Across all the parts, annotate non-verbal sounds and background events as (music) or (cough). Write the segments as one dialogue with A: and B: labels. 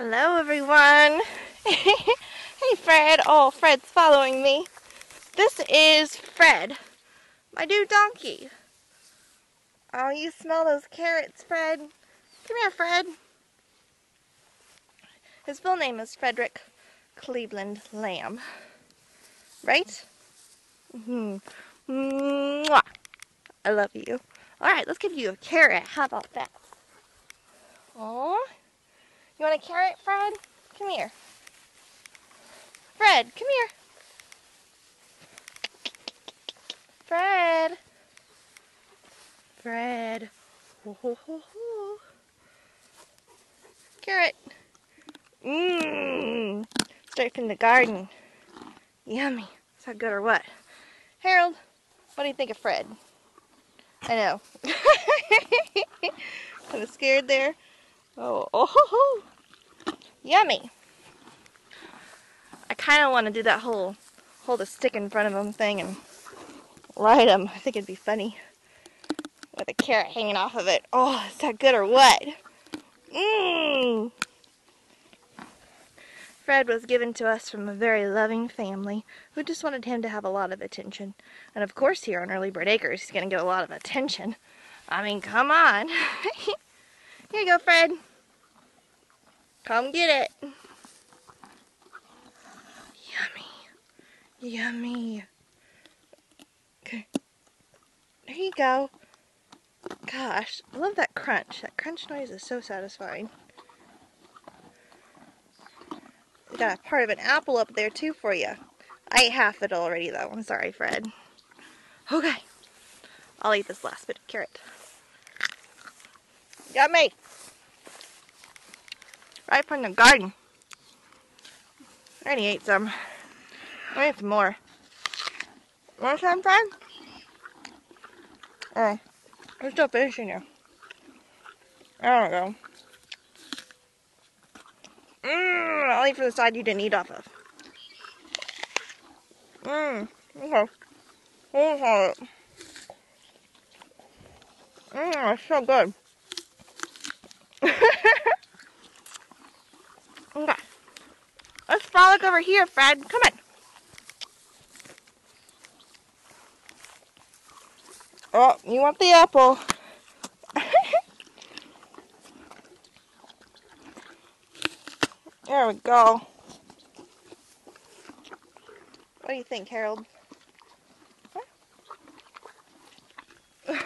A: Hello, everyone. (laughs) hey, Fred. Oh, Fred's following me. This is Fred, my new donkey. Oh, you smell those carrots, Fred. Come here, Fred. His full name is Frederick Cleveland Lamb. Right? Mm hmm Mwah. I love you. All right, let's give you a carrot. How about that? Oh. You want a carrot, Fred? Come here. Fred, come here. Fred. Fred. Ho, ho, ho, ho. Carrot. Mmm. Straight from the garden. Yummy. Is that good or what? Harold, what do you think of Fred? I know. (laughs) kind of scared there. Oh, oh, ho. Yummy. I kind of want to do that whole hold a stick in front of them thing and light them. I think it'd be funny with a carrot hanging off of it. Oh, is that good or what? Mmm. Fred was given to us from a very loving family who just wanted him to have a lot of attention. And of course here on Early Bird Acres, he's going to get a lot of attention. I mean, come on. (laughs) Here you go, Fred. Come get it. Yummy. Yummy. Okay. There you go. Gosh, I love that crunch. That crunch noise is so satisfying. We got a part of an apple up there too for you. I ate half it already though. I'm sorry, Fred. Okay. I'll eat this last bit of carrot. Got me. Right from the garden. I already ate some. I need some more. Want some, Fred? Oh, I'm still finishing here. There we go. Mmm, I'll eat from the side you didn't eat off of. Mmm, okay. Mmm, it's so good. (laughs) okay. Let's over here, Fred. Come on. Oh, you want the apple. (laughs) there we go. What do you think, Harold? (laughs)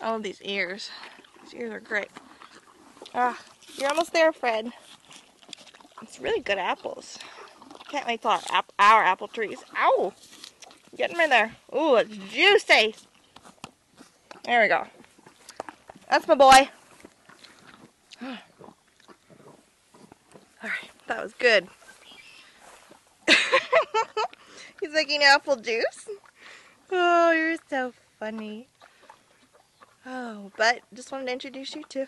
A: Of these ears. These ears are great. Ah, you're almost there, Fred. It's really good apples. Can't make our, our apple trees. Ow! Getting in there. Ooh, it's juicy. There we go. That's my boy. (sighs) Alright, that was good. (laughs) He's making apple juice. Oh, you're so funny. Oh, but just wanted to introduce you to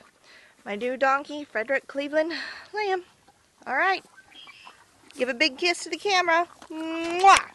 A: my new donkey, Frederick Cleveland Lamb. All right. Give a big kiss to the camera. Mwah!